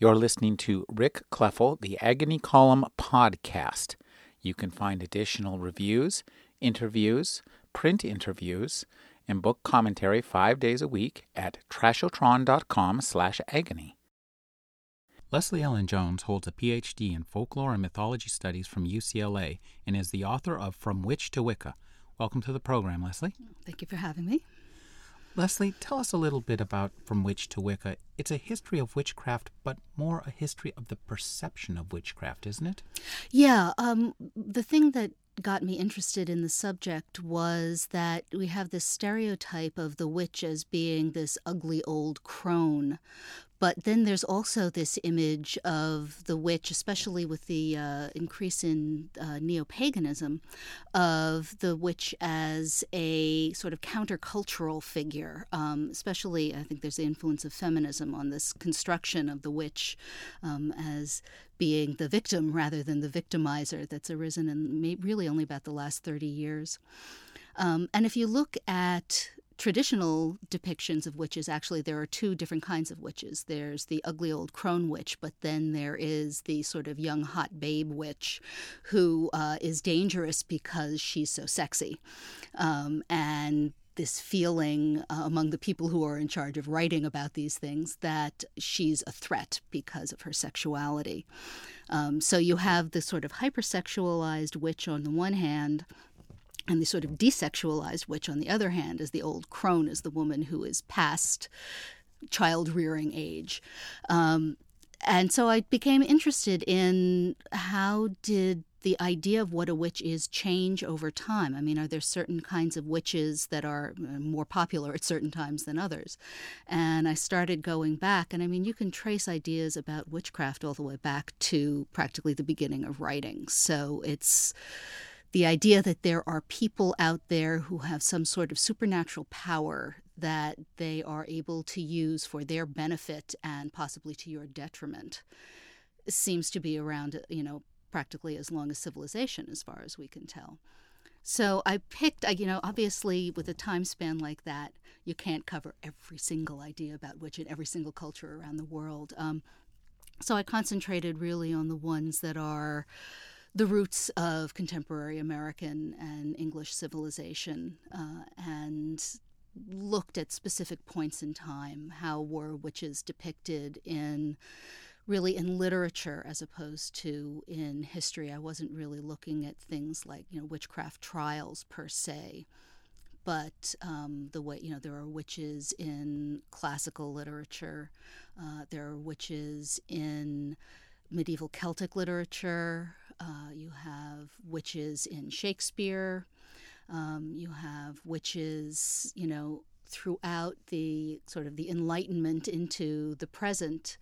You're listening to Rick Kleffel, the Agony Column podcast. You can find additional reviews, interviews, print interviews, and book commentary five days a week at trashotron.com slash agony. Leslie Ellen Jones holds a PhD in folklore and mythology studies from UCLA and is the author of From Witch to Wicca. Welcome to the program, Leslie. Thank you for having me. Leslie, tell us a little bit about From Witch to Wicca. It's a history of witchcraft, but more a history of the perception of witchcraft, isn't it? Yeah. Um, the thing that got me interested in the subject was that we have this stereotype of the witch as being this ugly old crone but then there's also this image of the witch, especially with the uh, increase in uh, neo paganism, of the witch as a sort of countercultural figure. Um, especially, I think there's the influence of feminism on this construction of the witch um, as being the victim rather than the victimizer that's arisen in really only about the last 30 years. Um, and if you look at traditional depictions of witches, actually, there are two different kinds of witches. There's the ugly old crone witch, but then there is the sort of young hot babe witch who uh, is dangerous because she's so sexy. Um, and this feeling uh, among the people who are in charge of writing about these things that she's a threat because of her sexuality. Um, so you have this sort of hypersexualized witch on the one hand, and the sort of desexualized witch, on the other hand, is the old crone, is the woman who is past child rearing age. Um, and so I became interested in how did the idea of what a witch is change over time? I mean, are there certain kinds of witches that are uh, more popular at certain times than others? And I started going back, and I mean, you can trace ideas about witchcraft all the way back to practically the beginning of writing. So it's the idea that there are people out there who have some sort of supernatural power that they are able to use for their benefit and possibly to your detriment seems to be around, you know, practically as long as civilization, as far as we can tell. So I picked, you know, obviously with a time span like that, you can't cover every single idea about witch in every single culture around the world. Um, so I concentrated really on the ones that are the roots of contemporary American and English civilization uh, and looked at specific points in time. How were witches depicted in really in literature as opposed to in history? I wasn't really looking at things like you know witchcraft trials per se. But um, the way you know there are witches in classical literature, uh, there are witches in medieval Celtic literature, uh, you have witches in Shakespeare. Um, you have witches, you know, throughout the sort of the Enlightenment into the present.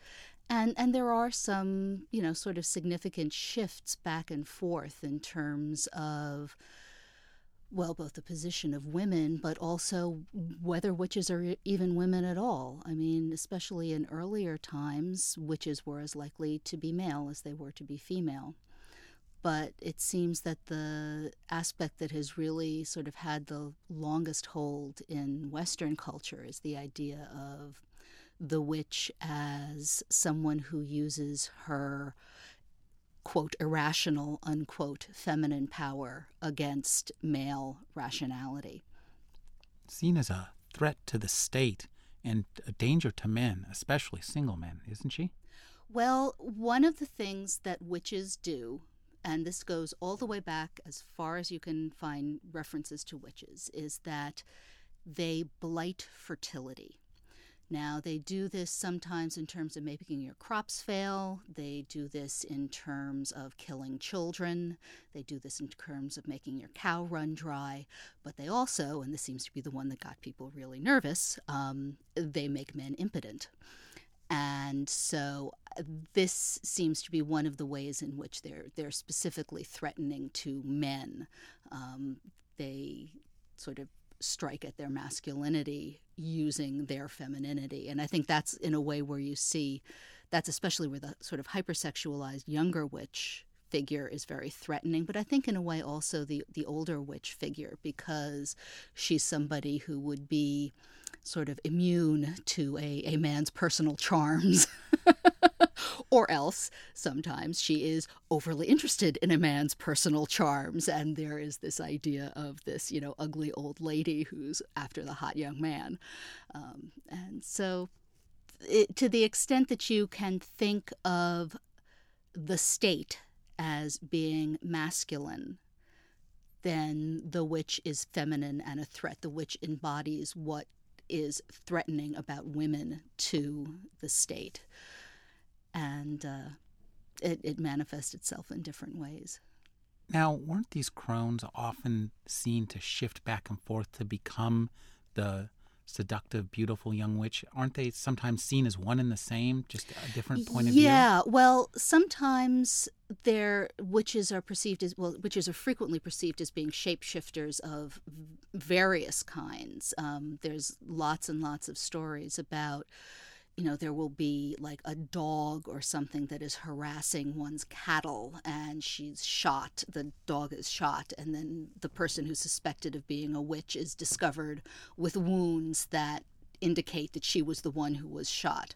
And, and there are some, you know, sort of significant shifts back and forth in terms of, well, both the position of women, but also whether witches are even women at all. I mean, especially in earlier times, witches were as likely to be male as they were to be female but it seems that the aspect that has really sort of had the longest hold in Western culture is the idea of the witch as someone who uses her quote irrational unquote feminine power against male rationality. Seen as a threat to the state and a danger to men especially single men isn't she? Well one of the things that witches do and this goes all the way back as far as you can find references to witches, is that they blight fertility. Now, they do this sometimes in terms of making your crops fail. They do this in terms of killing children. They do this in terms of making your cow run dry. But they also, and this seems to be the one that got people really nervous, um, they make men impotent. And so uh, this seems to be one of the ways in which they're they're specifically threatening to men. Um, they sort of strike at their masculinity using their femininity, and I think that's in a way where you see that's especially where the sort of hypersexualized younger witch figure is very threatening, but I think in a way also the the older witch figure because she's somebody who would be sort of immune to a, a man's personal charms Or else, sometimes she is overly interested in a man's personal charms, and there is this idea of this, you know, ugly old lady who's after the hot young man. Um, and so, it, to the extent that you can think of the state as being masculine, then the witch is feminine and a threat. The witch embodies what is threatening about women to the state and uh, it, it manifests itself in different ways. Now, weren't these crones often seen to shift back and forth to become the seductive, beautiful young witch? Aren't they sometimes seen as one and the same, just a different point of yeah, view? Yeah, well, sometimes their witches are perceived as well. Witches are frequently perceived as being shapeshifters of various kinds. Um, there's lots and lots of stories about you know, there will be like a dog or something that is harassing one's cattle and she's shot, the dog is shot, and then the person who's suspected of being a witch is discovered with wounds that indicate that she was the one who was shot.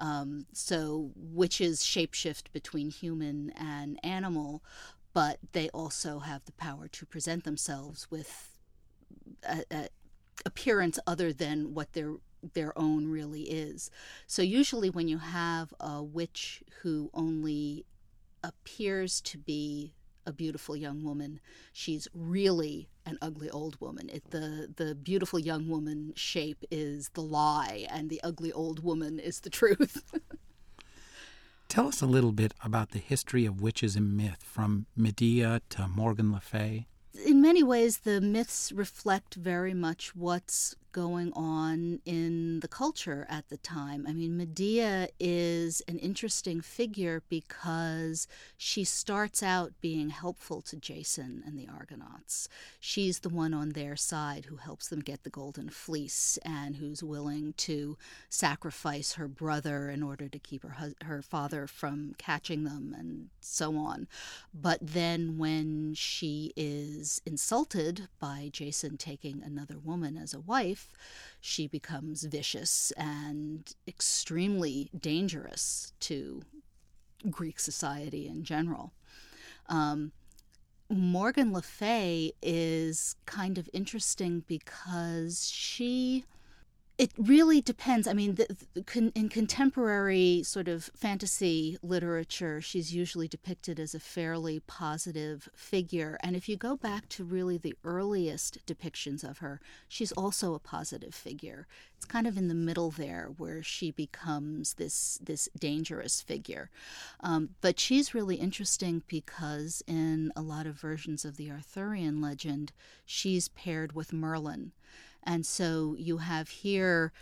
Um, so witches shapeshift between human and animal, but they also have the power to present themselves with a, a appearance other than what their their own really is. So usually when you have a witch who only appears to be a beautiful young woman, she's really an ugly old woman. It, the the beautiful young woman shape is the lie, and the ugly old woman is the truth. Tell us a little bit about the history of witches in myth, from Medea to Morgan Le Fay. In many ways, the myths reflect very much what's going on in the culture at the time. I mean, Medea is an interesting figure because she starts out being helpful to Jason and the Argonauts. She's the one on their side who helps them get the golden fleece and who's willing to sacrifice her brother in order to keep her her father from catching them and so on. But then when she is insulted by Jason taking another woman as a wife, she becomes vicious and extremely dangerous to Greek society in general. Um, Morgan Le Fay is kind of interesting because she it really depends. I mean, the, the, in contemporary sort of fantasy literature, she's usually depicted as a fairly positive figure. And if you go back to really the earliest depictions of her, she's also a positive figure. It's kind of in the middle there where she becomes this this dangerous figure. Um, but she's really interesting because in a lot of versions of the Arthurian legend, she's paired with Merlin. And so you have here,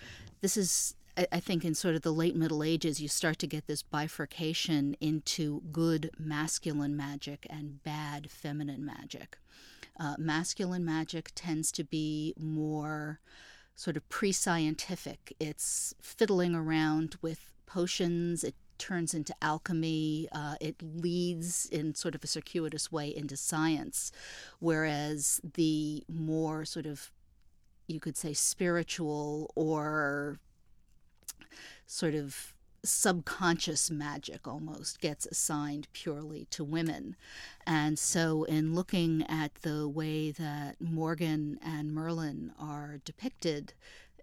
this is I think in sort of the late Middle Ages, you start to get this bifurcation into good masculine magic and bad feminine magic. Uh, masculine magic tends to be more sort of pre scientific, it's fiddling around with potions, it turns into alchemy, uh, it leads in sort of a circuitous way into science. Whereas the more sort of you could say spiritual or sort of subconscious magic almost gets assigned purely to women. And so, in looking at the way that Morgan and Merlin are depicted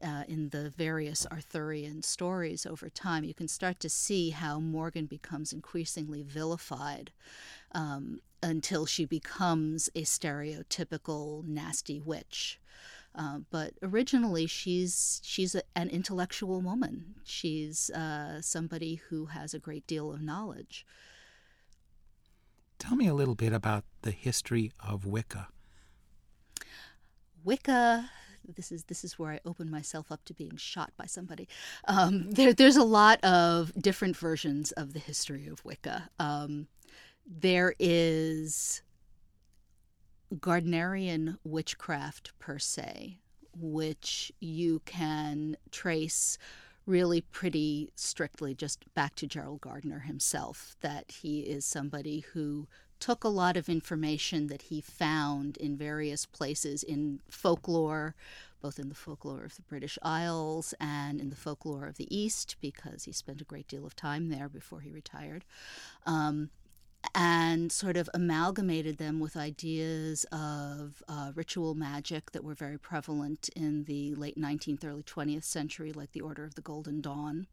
uh, in the various Arthurian stories over time, you can start to see how Morgan becomes increasingly vilified. Um, until she becomes a stereotypical nasty witch. Uh, but originally, she's she's a, an intellectual woman. She's uh, somebody who has a great deal of knowledge. Tell me a little bit about the history of Wicca. Wicca. This is this is where I open myself up to being shot by somebody. Um, there, there's a lot of different versions of the history of Wicca. Um, there is Gardnerian witchcraft per se, which you can trace really pretty strictly just back to Gerald Gardner himself, that he is somebody who took a lot of information that he found in various places in folklore, both in the folklore of the British Isles and in the folklore of the East, because he spent a great deal of time there before he retired. Um, and sort of amalgamated them with ideas of uh, ritual magic that were very prevalent in the late 19th, early 20th century, like the Order of the Golden Dawn,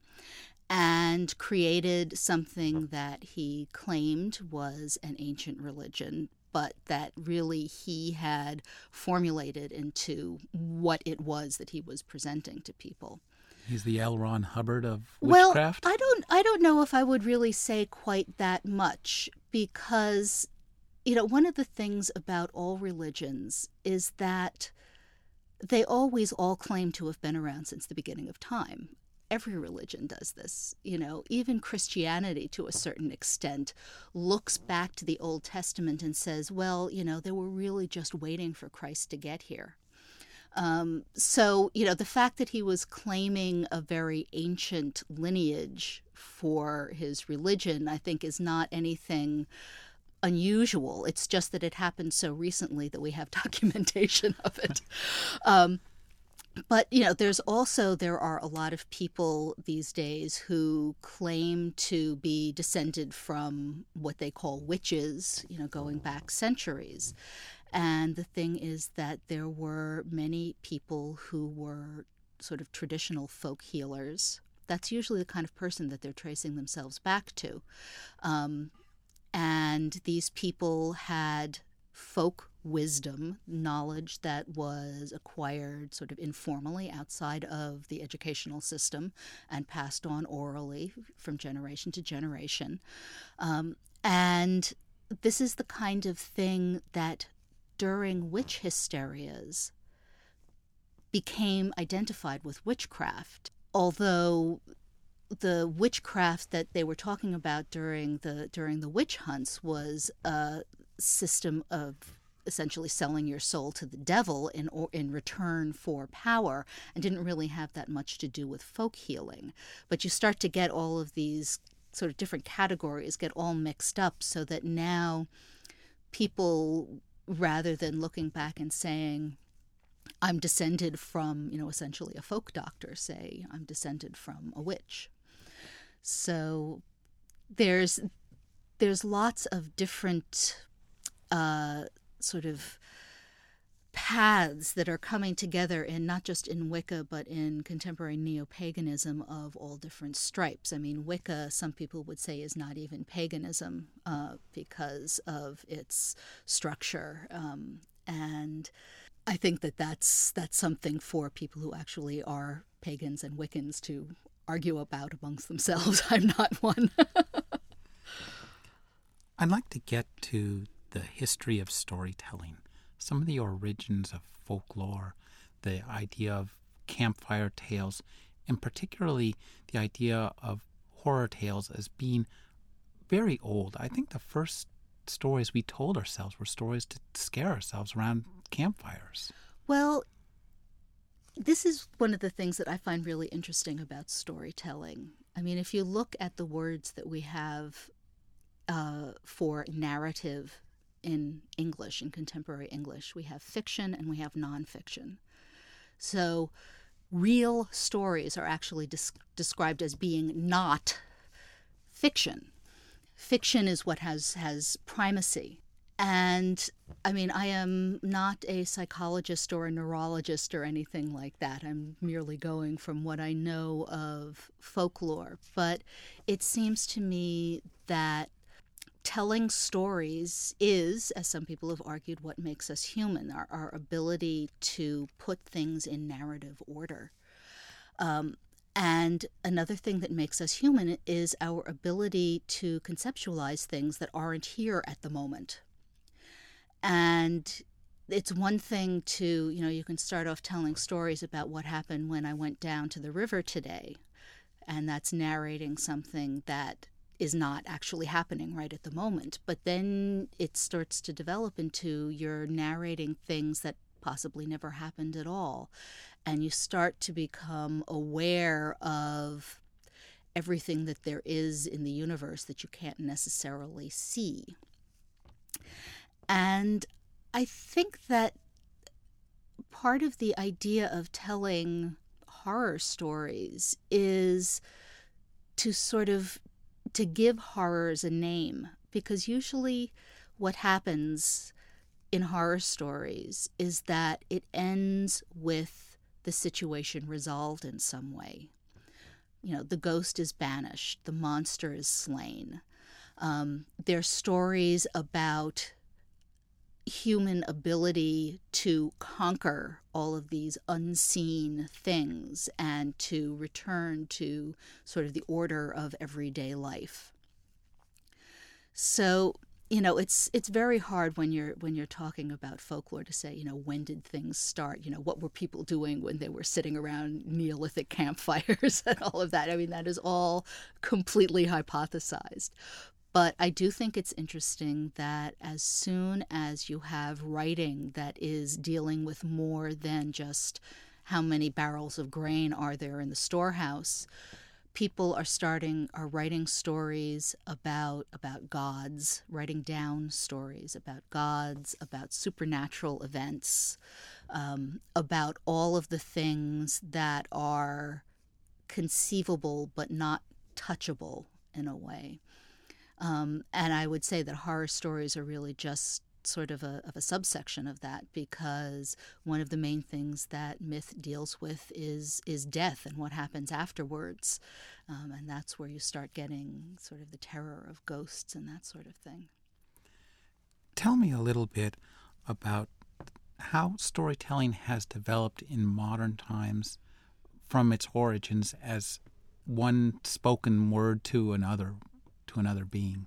and created something that he claimed was an ancient religion. But that really he had formulated into what it was that he was presenting to people. He's the L. Ron Hubbard of witchcraft. Well, I don't, I don't know if I would really say quite that much because, you know, one of the things about all religions is that they always all claim to have been around since the beginning of time. Every religion does this. You know, even Christianity, to a certain extent, looks back to the Old Testament and says, well, you know, they were really just waiting for Christ to get here. Um, so, you know, the fact that he was claiming a very ancient lineage for his religion, I think, is not anything unusual. It's just that it happened so recently that we have documentation of it. Um, but you know there's also there are a lot of people these days who claim to be descended from what they call witches you know going back centuries and the thing is that there were many people who were sort of traditional folk healers. That's usually the kind of person that they're tracing themselves back to. Um, and these people had folk wisdom, knowledge that was acquired sort of informally outside of the educational system and passed on orally from generation to generation. Um, and this is the kind of thing that during witch hysterias became identified with witchcraft, although the witchcraft that they were talking about during the during the witch hunts was a system of essentially selling your soul to the devil in or in return for power and didn't really have that much to do with folk healing. But you start to get all of these sort of different categories get all mixed up so that now people rather than looking back and saying, I'm descended from, you know, essentially a folk doctor, say, I'm descended from a witch. So there's there's lots of different uh, sort of paths that are coming together in not just in Wicca but in contemporary neo-paganism of all different stripes. I mean, Wicca, some people would say, is not even paganism uh, because of its structure, um, and I think that that's that's something for people who actually are pagans and Wiccans to argue about amongst themselves. I'm not one. I'd like to get to the history of storytelling some of the origins of folklore, the idea of campfire tales, and particularly the idea of horror tales as being very old. I think the first stories we told ourselves were stories to scare ourselves around campfires. Well, this is one of the things that I find really interesting about storytelling. I mean, if you look at the words that we have uh, for narrative in English, in contemporary English. We have fiction and we have nonfiction. So, real stories are actually des- described as being not fiction. Fiction is what has, has primacy. And I mean, I am not a psychologist or a neurologist or anything like that. I'm merely going from what I know of folklore. But it seems to me that telling stories is, as some people have argued, what makes us human our, our ability to put things in narrative order. Um, and another thing that makes us human is our ability to conceptualize things that aren't here at the moment. And it's one thing to, you know, you can start off telling stories about what happened when I went down to the river today. And that's narrating something that is not actually happening right at the moment. But then it starts to develop into you're narrating things that possibly never happened at all. And you start to become aware of everything that there is in the universe that you can't necessarily see. And I think that part of the idea of telling horror stories is to sort of to give horrors a name because usually what happens in horror stories is that it ends with the situation resolved in some way. You know, the ghost is banished, the monster is slain. Um, they're stories about human ability to conquer all of these unseen things and to return to sort of the order of everyday life. So, you know, it's it's very hard when you're when you're talking about folklore to say, you know, when did things start? You know, what were people doing when they were sitting around Neolithic campfires and all of that? I mean, that is all completely hypothesized. But I do think it's interesting that as soon as you have writing that is dealing with more than just how many barrels of grain are there in the storehouse, people are starting are writing stories about about gods, writing down stories about gods, about supernatural events, um, about all of the things that are conceivable but not touchable in a way. Um, and I would say that horror stories are really just sort of a, of a subsection of that because one of the main things that myth deals with is is death and what happens afterwards, um, and that's where you start getting sort of the terror of ghosts and that sort of thing. Tell me a little bit about how storytelling has developed in modern times from its origins as one spoken word to another to another being?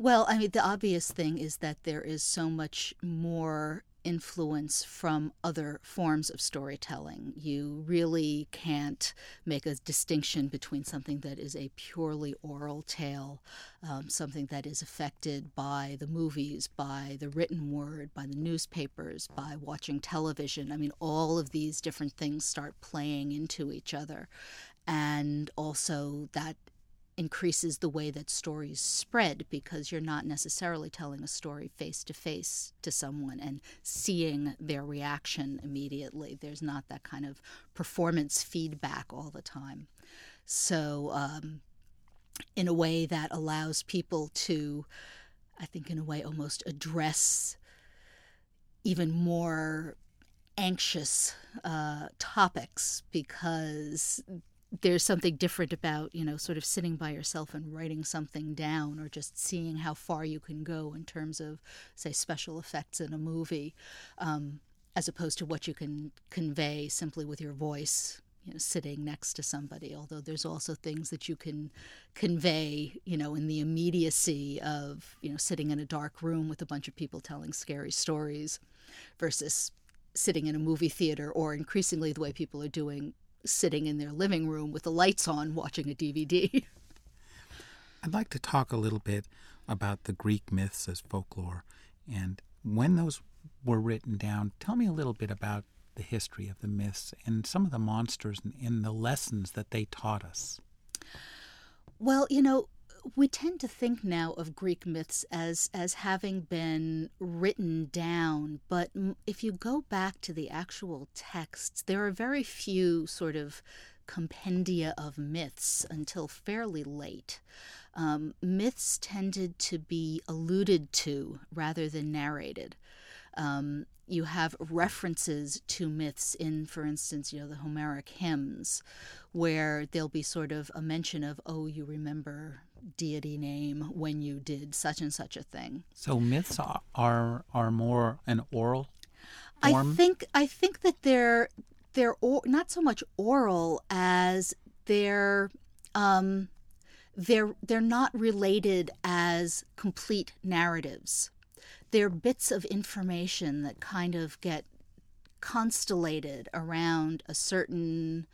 Well, I mean, the obvious thing is that there is so much more influence from other forms of storytelling. You really can't make a distinction between something that is a purely oral tale, um, something that is affected by the movies, by the written word, by the newspapers, by watching television. I mean, all of these different things start playing into each other. And also, that increases the way that stories spread because you're not necessarily telling a story face to face to someone and seeing their reaction immediately. There's not that kind of performance feedback all the time. So, um, in a way that allows people to, I think, in a way, almost address even more anxious uh, topics because there's something different about you know sort of sitting by yourself and writing something down or just seeing how far you can go in terms of say special effects in a movie um, as opposed to what you can convey simply with your voice you know sitting next to somebody. Although there's also things that you can convey you know in the immediacy of you know sitting in a dark room with a bunch of people telling scary stories versus sitting in a movie theater or increasingly the way people are doing sitting in their living room with the lights on watching a DVD. I'd like to talk a little bit about the Greek myths as folklore and when those were written down. Tell me a little bit about the history of the myths and some of the monsters and, and the lessons that they taught us. Well, you know, we tend to think now of Greek myths as as having been written down, but if you go back to the actual texts, there are very few sort of compendia of myths until fairly late. Um, myths tended to be alluded to rather than narrated. Um, you have references to myths in, for instance, you know, the Homeric hymns, where there'll be sort of a mention of, oh, you remember deity name when you did such and such a thing. So myths are are more an oral form? I think I think that they're they're or, not so much oral as they're um, they're they're not related as complete narratives. They're bits of information that kind of get constellated around a certain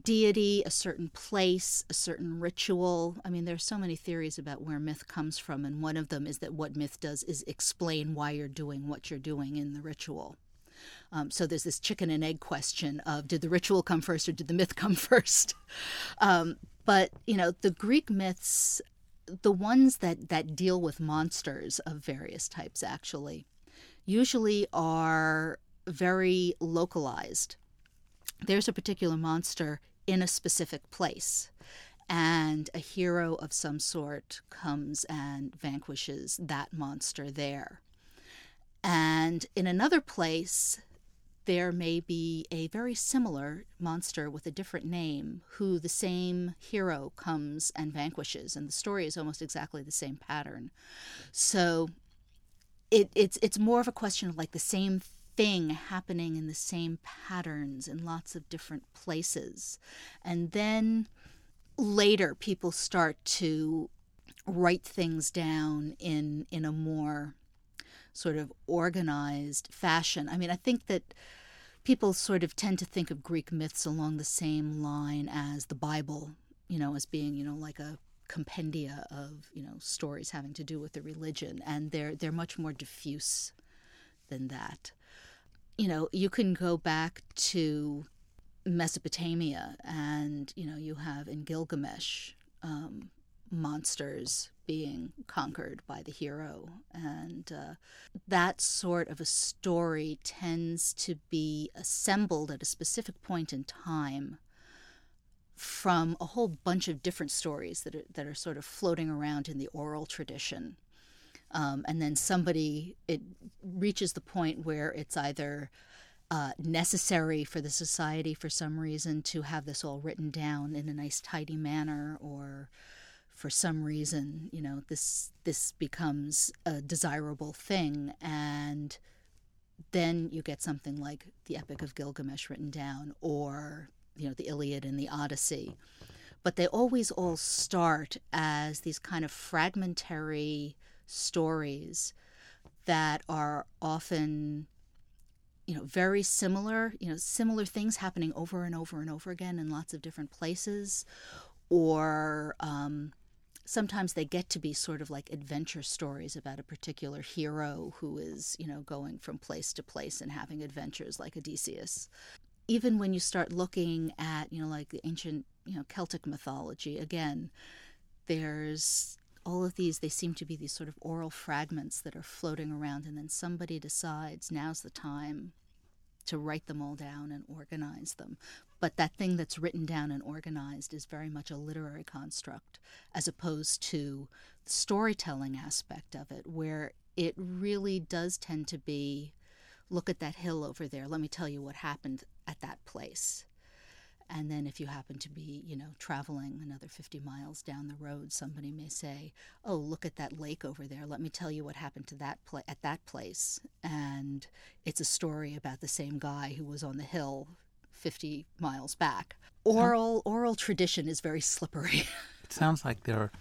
deity, a certain place, a certain ritual. I mean, there are so many theories about where myth comes from, and one of them is that what myth does is explain why you're doing what you're doing in the ritual. Um, so there's this chicken and egg question of did the ritual come first or did the myth come first? Um, but you know, the Greek myths the ones that, that deal with monsters of various types actually usually are very localized. There's a particular monster in a specific place, and a hero of some sort comes and vanquishes that monster there. And in another place, there may be a very similar monster with a different name who the same hero comes and vanquishes and the story is almost exactly the same pattern so it, it's it's more of a question of like the same thing happening in the same patterns in lots of different places and then later people start to write things down in in a more sort of organized fashion. I mean, I think that people sort of tend to think of Greek myths along the same line as the Bible, you know, as being, you know, like a compendia of, you know, stories having to do with the religion and they're they're much more diffuse than that. You know, you can go back to Mesopotamia and, you know, you have in Gilgamesh um, monsters being conquered by the hero. And uh, that sort of a story tends to be assembled at a specific point in time from a whole bunch of different stories that are, that are sort of floating around in the oral tradition. Um, and then somebody, it reaches the point where it's either uh, necessary for the society for some reason to have this all written down in a nice, tidy manner, or for some reason, you know, this this becomes a desirable thing, and then you get something like the Epic of Gilgamesh written down, or you know, the Iliad and the Odyssey. But they always all start as these kind of fragmentary stories that are often you know very similar you know similar things happening over and over and over again in lots of different places or um, sometimes they get to be sort of like adventure stories about a particular hero who is, you know, going from place to place and having adventures like Odysseus. Even when you start looking at, you know, like the ancient, you know, Celtic mythology, again, there's all of these, they seem to be these sort of oral fragments that are floating around, and then somebody decides now's the time to write them all down and organize them. But that thing that's written down and organized is very much a literary construct as opposed to the storytelling aspect of it, where it really does tend to be look at that hill over there. Let me tell you what happened at that place. And then if you happen to be, you know, traveling another 50 miles down the road, somebody may say, "Oh, look at that lake over there. Let me tell you what happened to that pla- at that place." And it's a story about the same guy who was on the hill 50 miles back. Oral oral tradition is very slippery. it sounds like there are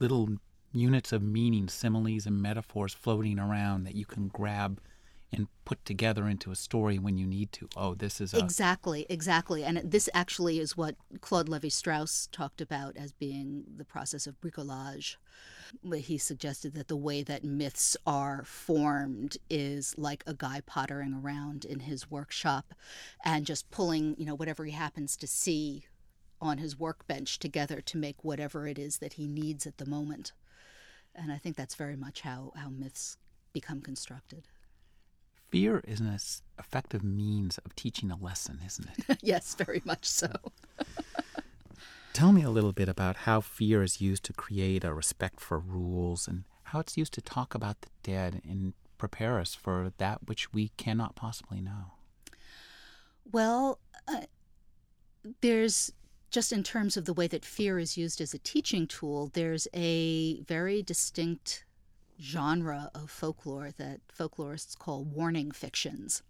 little units of meaning, similes and metaphors floating around that you can grab and put together into a story when you need to. Oh, this is a... exactly, exactly, and this actually is what Claude Levi-Strauss talked about as being the process of bricolage. He suggested that the way that myths are formed is like a guy pottering around in his workshop and just pulling, you know, whatever he happens to see on his workbench together to make whatever it is that he needs at the moment. And I think that's very much how, how myths become constructed. Fear is an effective means of teaching a lesson, isn't it? yes, very much so. Tell me a little bit about how fear is used to create a respect for rules and how it's used to talk about the dead and prepare us for that which we cannot possibly know. Well, uh, there's just in terms of the way that fear is used as a teaching tool, there's a very distinct genre of folklore that folklorists call warning fictions.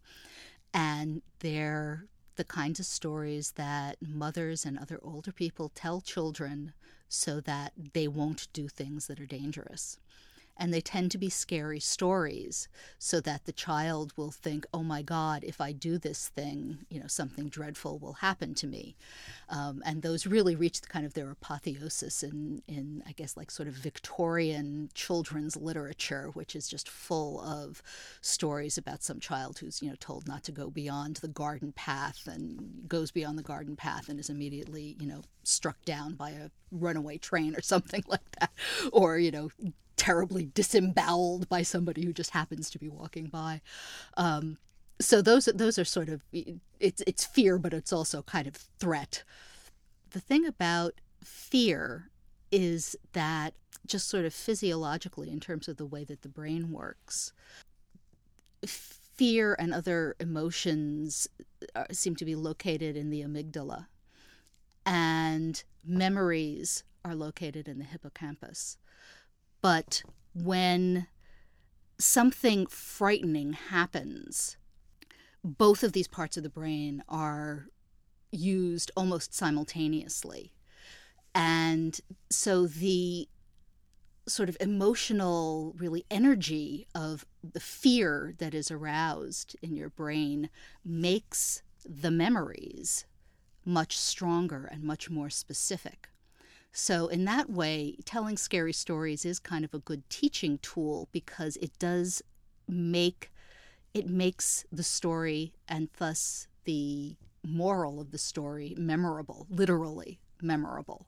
And they're the kinds of stories that mothers and other older people tell children so that they won't do things that are dangerous. And they tend to be scary stories so that the child will think, oh my God, if I do this thing, you know, something dreadful will happen to me. Um, and those really reach the kind of their apotheosis in, in, I guess, like sort of Victorian children's literature, which is just full of stories about some child who's, you know, told not to go beyond the garden path and goes beyond the garden path and is immediately, you know, struck down by a runaway train or something like that. Or, you know, terribly disemboweled by somebody who just happens to be walking by. Um, so those those are sort of it's it's fear, but it's also kind of threat. The thing about fear is that just sort of physiologically, in terms of the way that the brain works, fear and other emotions uh, seem to be located in the amygdala, and memories are located in the hippocampus. But when something frightening happens, both of these parts of the brain are used almost simultaneously. And so the sort of emotional, really energy of the fear that is aroused in your brain makes the memories much stronger and much more specific. So, in that way, telling scary stories is kind of a good teaching tool because it does make it makes the story and thus the moral of the story memorable, literally memorable.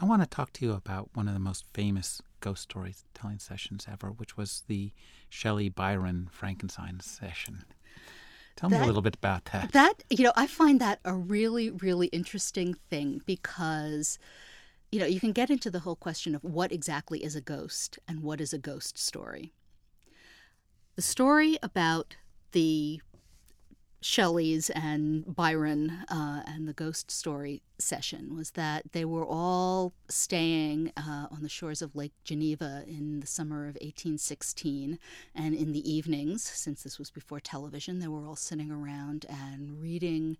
I want to talk to you about one of the most famous ghost storytelling sessions ever, which was the Shelley Byron Frankenstein session. Tell that, me a little bit about that. That, you know, I find that a really, really interesting thing because you know, you can get into the whole question of what exactly is a ghost and what is a ghost story. The story about the Shelleys and Byron uh, and the ghost story session was that they were all staying uh, on the shores of Lake Geneva in the summer of 1816. And in the evenings, since this was before television, they were all sitting around and reading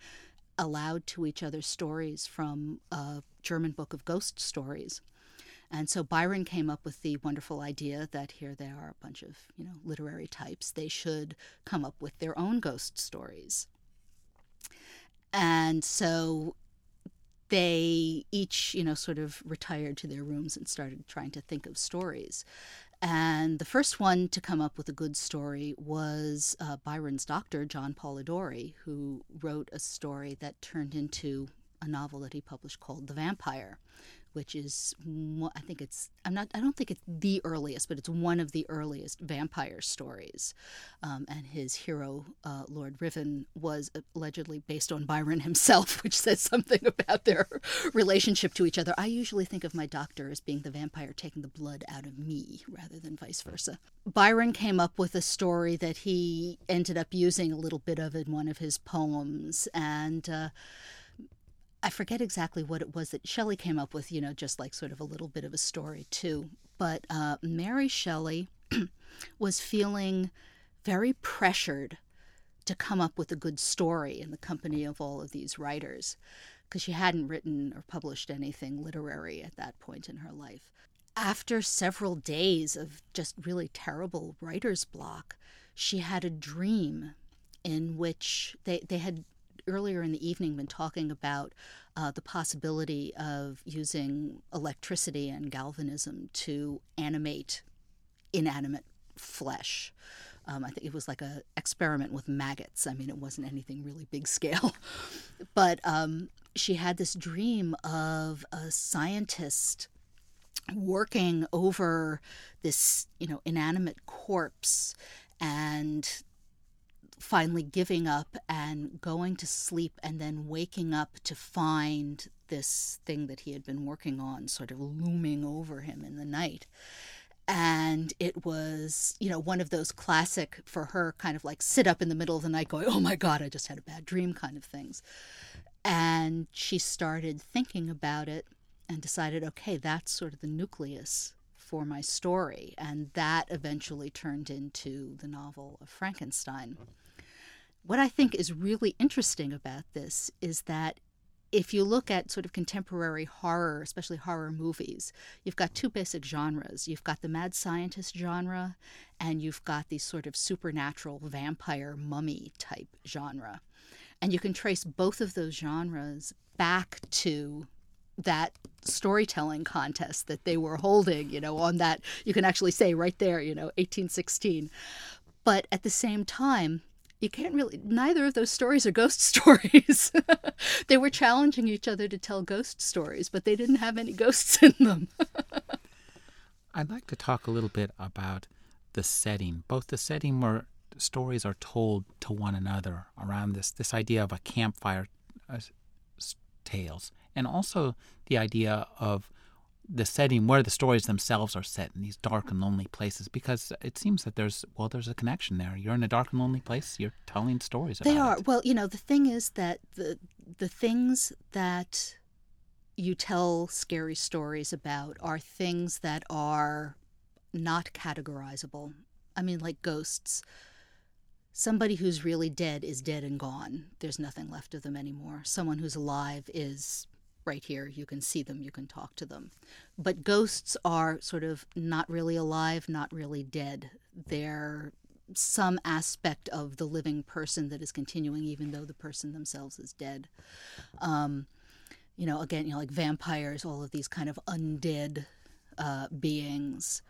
aloud to each other stories from a German book of ghost stories. And so Byron came up with the wonderful idea that here they are, a bunch of you know literary types. They should come up with their own ghost stories. And so they each, you know, sort of retired to their rooms and started trying to think of stories. And the first one to come up with a good story was uh, Byron's doctor, John Polidori, who wrote a story that turned into a novel that he published called The Vampire, which is I think it's I'm not I don't think it's the earliest, but it's one of the earliest vampire stories. Um, and his hero, uh, Lord Ruthven, was allegedly based on Byron himself, which says something about their relationship to each other. I usually think of my doctor as being the vampire taking the blood out of me rather than vice versa. Byron came up with a story that he ended up using a little bit of in one of his poems, and. Uh, I forget exactly what it was that Shelley came up with, you know, just like sort of a little bit of a story too. But uh, Mary Shelley was feeling very pressured to come up with a good story in the company of all of these writers because she hadn't written or published anything literary at that point in her life. After several days of just really terrible writer's block, she had a dream in which they, they had earlier in the evening been talking about uh, the possibility of using electricity and galvanism to animate inanimate flesh. Um, I think it was like a experiment with maggots. I mean, it wasn't anything really big scale, but um, she had this dream of a scientist working over this, you know, inanimate corpse and finally giving up and going to sleep and then waking up to find this thing that he had been working on sort of looming over him in the night. And it was, you know, one of those classic for her kind of like sit up in the middle of the night going, oh my God, I just had a bad dream kind of things. And she started thinking about it and decided, okay, that's sort of the nucleus for my story. And that eventually turned into the novel of Frankenstein what I think is really interesting about this is that if you look at sort of contemporary horror, especially horror movies, you've got two basic genres. You've got the mad scientist genre, and you've got the sort of supernatural vampire mummy type genre. And you can trace both of those genres back to that storytelling contest that they were holding, you know, on that, you can actually say right there, you know, 1816. But at the same time, you can't really neither of those stories are ghost stories. They were challenging each other to tell ghost stories but they didn't have any ghosts in them. I'd like to talk a little bit about the setting. Both the setting where stories are told to one another around this this idea of a campfire uh, tales and also the idea of the setting where the stories themselves are set in these dark and lonely places because it seems that there's well there's a connection there. You're in a dark and lonely place. You're telling stories they are. it. well you know the thing is that the the things that you tell scary stories about are things that are not categorizable. I mean like ghosts. Somebody who's really dead is dead and gone. There's nothing left of them anymore. Someone who's alive is right here. You can see them, you can talk to them. But ghosts are sort of not really alive, not really dead. They're some aspect of the living person that is continuing, even though the person themselves is dead. Um, you know, again, you know, like vampires, all of these kind of undead uh, beings.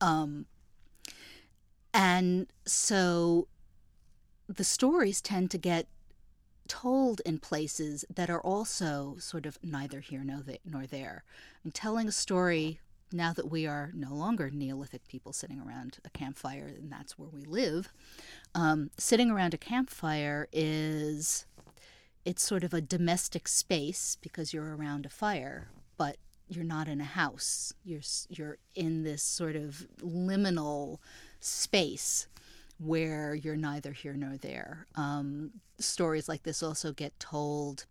Um, and so the stories tend to get told in places that are also sort of neither here nor there. And telling a story now that we are no longer Neolithic people sitting around a campfire, and that's where we live, um, sitting around a campfire is it's sort of a domestic space because you're around a fire, but you're not in a house. You're you're in this sort of liminal space where you're neither here nor there. Um, stories like this also get told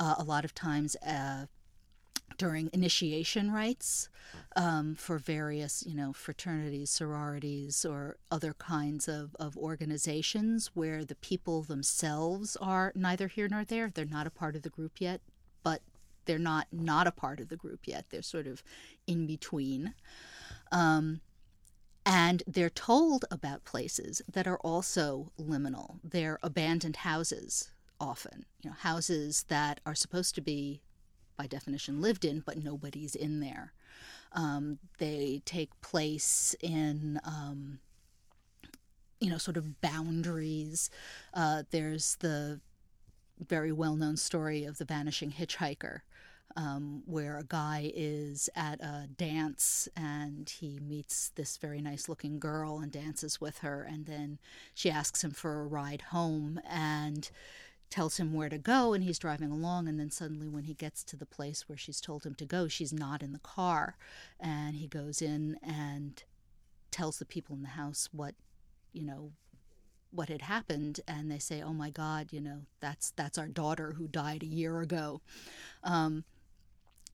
uh, a lot of times uh, during initiation rites um, for various, you know, fraternities, sororities, or other kinds of, of organizations where the people themselves are neither here nor there. They're not a part of the group yet, but they're not not a part of the group yet. They're sort of in between. Um, and they're told about places that are also liminal. They're abandoned houses, often, you know, houses that are supposed to be, by definition, lived in, but nobody's in there. Um, they take place in, um, you know, sort of boundaries. Uh, there's the very well known story of the vanishing hitchhiker, um, where a guy is at a dance and he meets this very nice looking girl and dances with her. And then she asks him for a ride home and tells him where to go. And he's driving along. And then suddenly, when he gets to the place where she's told him to go, she's not in the car. And he goes in and tells the people in the house what, you know, what had happened and they say oh my god you know that's that's our daughter who died a year ago um,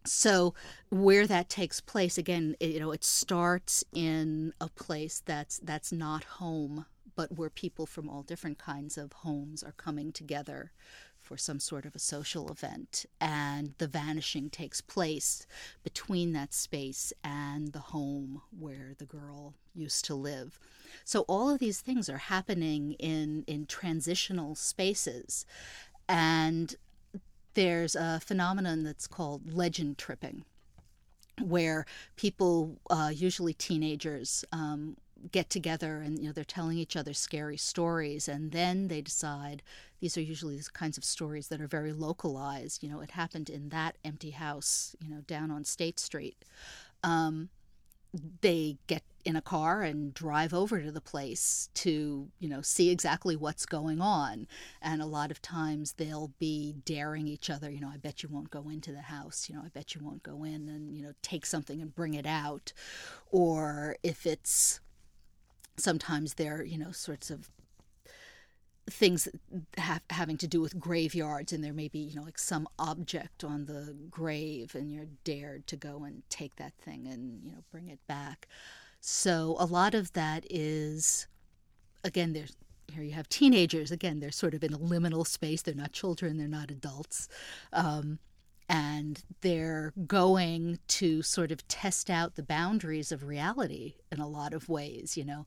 so where that takes place again you know it starts in a place that's that's not home but where people from all different kinds of homes are coming together for some sort of a social event. And the vanishing takes place between that space and the home where the girl used to live. So all of these things are happening in in transitional spaces. And there's a phenomenon that's called legend tripping, where people, uh, usually teenagers, um, get together and you know they're telling each other scary stories and then they decide these are usually these kinds of stories that are very localized. You know it happened in that empty house you know down on state street. Um, they get in a car and drive over to the place to you know see exactly what's going on. And a lot of times they'll be daring each other you know i bet you won't go into the house. You know i bet you won't go in and you know take something and bring it out. Or if it's sometimes they're you know sorts of things have, having to do with graveyards and there may be you know like some object on the grave and you're dared to go and take that thing and you know bring it back. So a lot of that is again there's here you have teenagers. Again they're sort of in a liminal space. They're not children. They're not adults. Um, and they're going to sort of test out the boundaries of reality in a lot of ways you know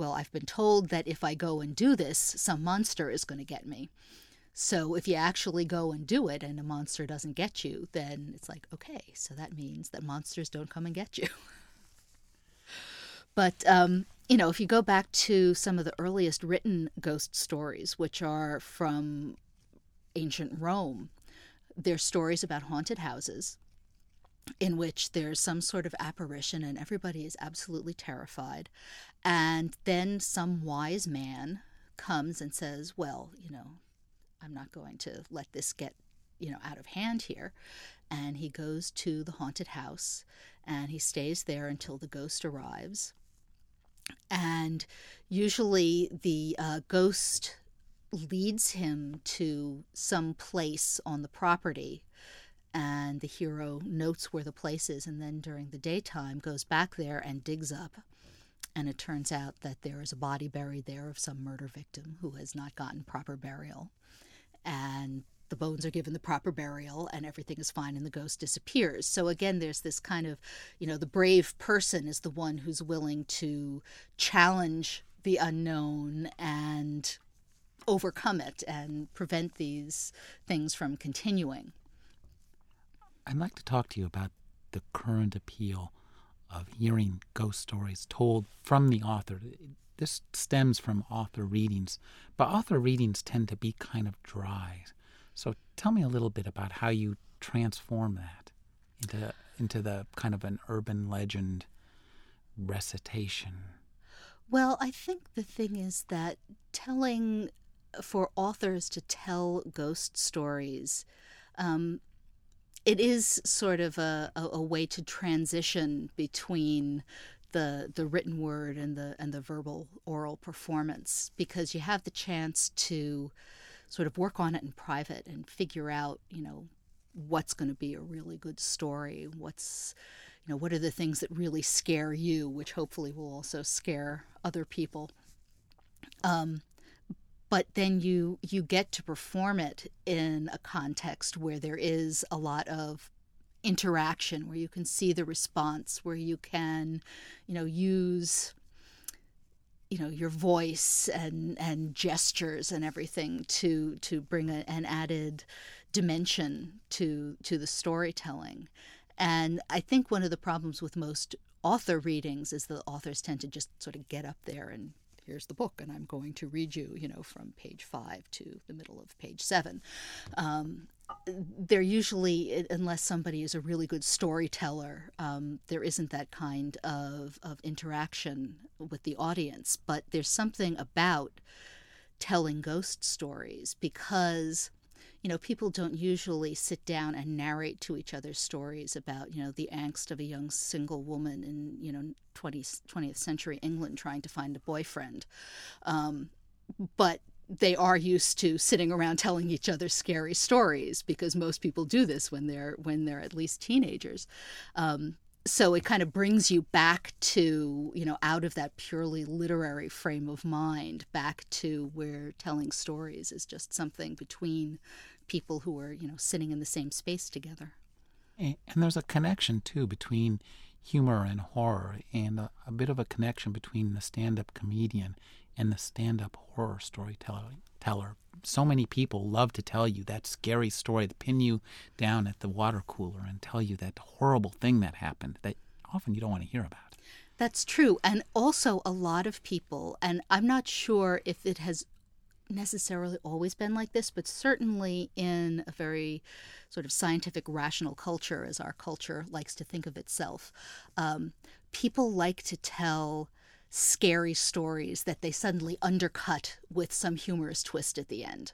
well i've been told that if i go and do this some monster is going to get me. So if you actually go and do it and a monster doesn't get you then it's like okay so that means that monsters don't come and get you. But um, you know, if you go back to some of the earliest written ghost stories, which are from ancient Rome, they're stories about haunted houses in which there's some sort of apparition and everybody is absolutely terrified. And then some wise man comes and says, Well, you know, I'm not going to let this get, you know, out of hand here. And he goes to the haunted house and he stays there until the ghost arrives and usually the uh, ghost leads him to some place on the property and the hero notes where the place is and then during the daytime goes back there and digs up and it turns out that there is a body buried there of some murder victim who has not gotten proper burial and the bones are given the proper burial and everything is fine and the ghost disappears. So again, there's this kind of, you know, the brave person is the one who's willing to challenge the unknown and overcome it and prevent these things from continuing. I'd like to talk to you about the current appeal of hearing ghost stories told from the author. This stems from author readings, but author readings tend to be kind of dry. So tell me a little bit about how you transform that into into the kind of an urban legend recitation. Well, I think the thing is that telling for authors to tell ghost stories, um, it is sort of a, a, a, way to transition between the the written word and the and the verbal oral performance because you have the chance to sort of work on it in private and figure out, you know, what's going to be a really good story, what's you know, what are the things that really scare you, which hopefully will also scare other people. Um, but then you you get to perform it in a context where there is a lot of interaction where you can see the response where you can you know use you know your voice and and gestures and everything to to bring a, an added dimension to to the storytelling. And i think one of the problems with most author readings is the authors tend to just sort of get up there and here's the book and i'm going to read you you know from page five to the middle of page seven um, they're usually, unless somebody is a really good storyteller, um, there isn't that kind of, of interaction with the audience. But there's something about telling ghost stories because you know people don't usually sit down and narrate to each other stories about you know the angst of a young single woman in you know 20th, 20th century england trying to find a boyfriend um, but they are used to sitting around telling each other scary stories because most people do this when they're when they're at least teenagers. Um, so it kind of brings you back to you know out of that purely literary frame of mind back to where telling stories is just something between people who are you know sitting in the same space together and, there's a connection too between humor and horror and a, a bit of a connection between the stand-up comedian and the stand up horror storyteller. Teller. So many people love to tell you that scary story, to pin you down at the water cooler and tell you that horrible thing that happened that often you don't want to hear about. That's true. And also, a lot of people, and I'm not sure if it has necessarily always been like this, but certainly in a very sort of scientific, rational culture, as our culture likes to think of itself, um, people like to tell scary stories that they suddenly undercut with some humorous twist at the end.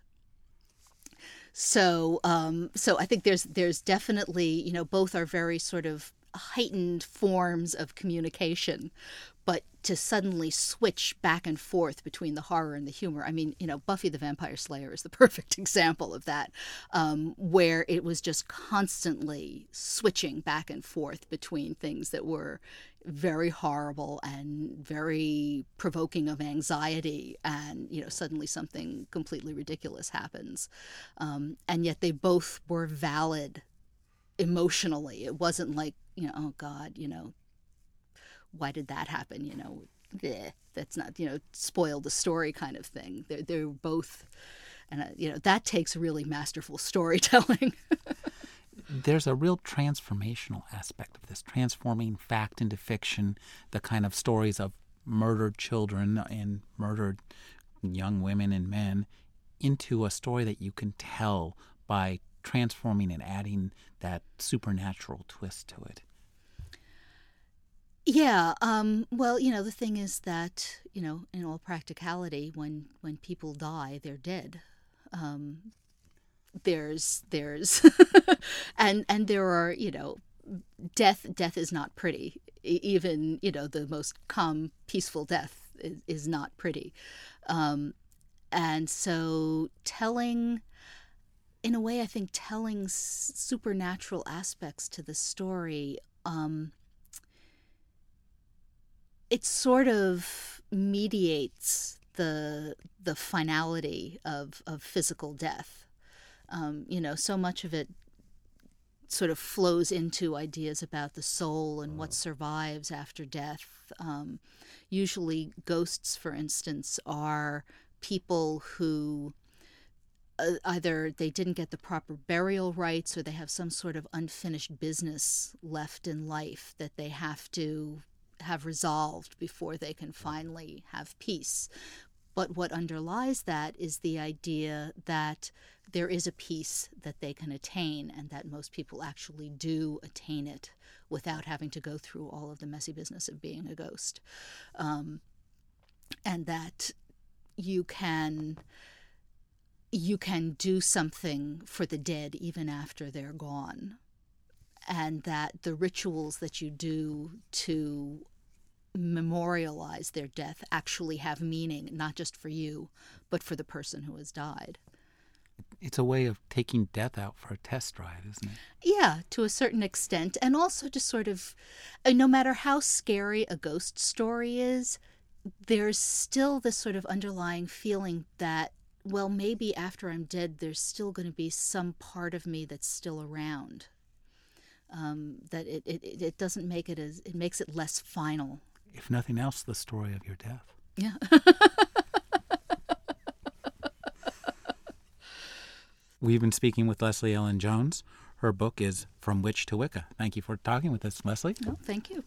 So, um, so I think there's there's definitely you know both are very sort of heightened forms of communication but to suddenly switch back and forth between the horror and the humor. I mean, you know, Buffy the Vampire Slayer is the perfect example of that, um, where it was just constantly switching back and forth between things that were very horrible and very provoking of anxiety, and you know, suddenly something completely ridiculous happens, um, and yet they both were valid emotionally. It wasn't like you know, oh God, you know, why did that happen? You know, bleh, that's not you know spoil the story kind of thing. They're they're both, and uh, you know that takes really masterful storytelling. There's a real transformational aspect of this, transforming fact into fiction. The kind of stories of murdered children and murdered young women and men into a story that you can tell by transforming and adding that supernatural twist to it. Yeah. Um, well, you know, the thing is that you know, in all practicality, when when people die, they're dead. Um, there's there's and and there are you know death death is not pretty even you know the most calm peaceful death is, is not pretty um, and so telling in a way i think telling supernatural aspects to the story um, it sort of mediates the the finality of of physical death. Um, you know, so much of it sort of flows into ideas about the soul and what survives after death. Um, usually, ghosts, for instance, are people who uh, either they didn't get the proper burial rites or they have some sort of unfinished business left in life that they have to have resolved before they can finally have peace. But what underlies that is the idea that there is a peace that they can attain, and that most people actually do attain it without having to go through all of the messy business of being a ghost. Um, and that you can you can do something for the dead even after they're gone and that the rituals that you do to memorialize their death actually have meaning, not just for you, but for the person who has died. It's a way of taking death out for a test drive, isn't it? Yeah, to a certain extent. And also to sort of, uh, no matter how scary a ghost story is, there's still this sort of underlying feeling that well, maybe after I'm dead, there's still going to be some part of me that's still around um, that it, it, it doesn't make it as it makes it less final. If nothing else, the story of your death. Yeah. We've been speaking with Leslie Ellen Jones. Her book is From Witch to Wicca. Thank you for talking with us, Leslie. No, thank you.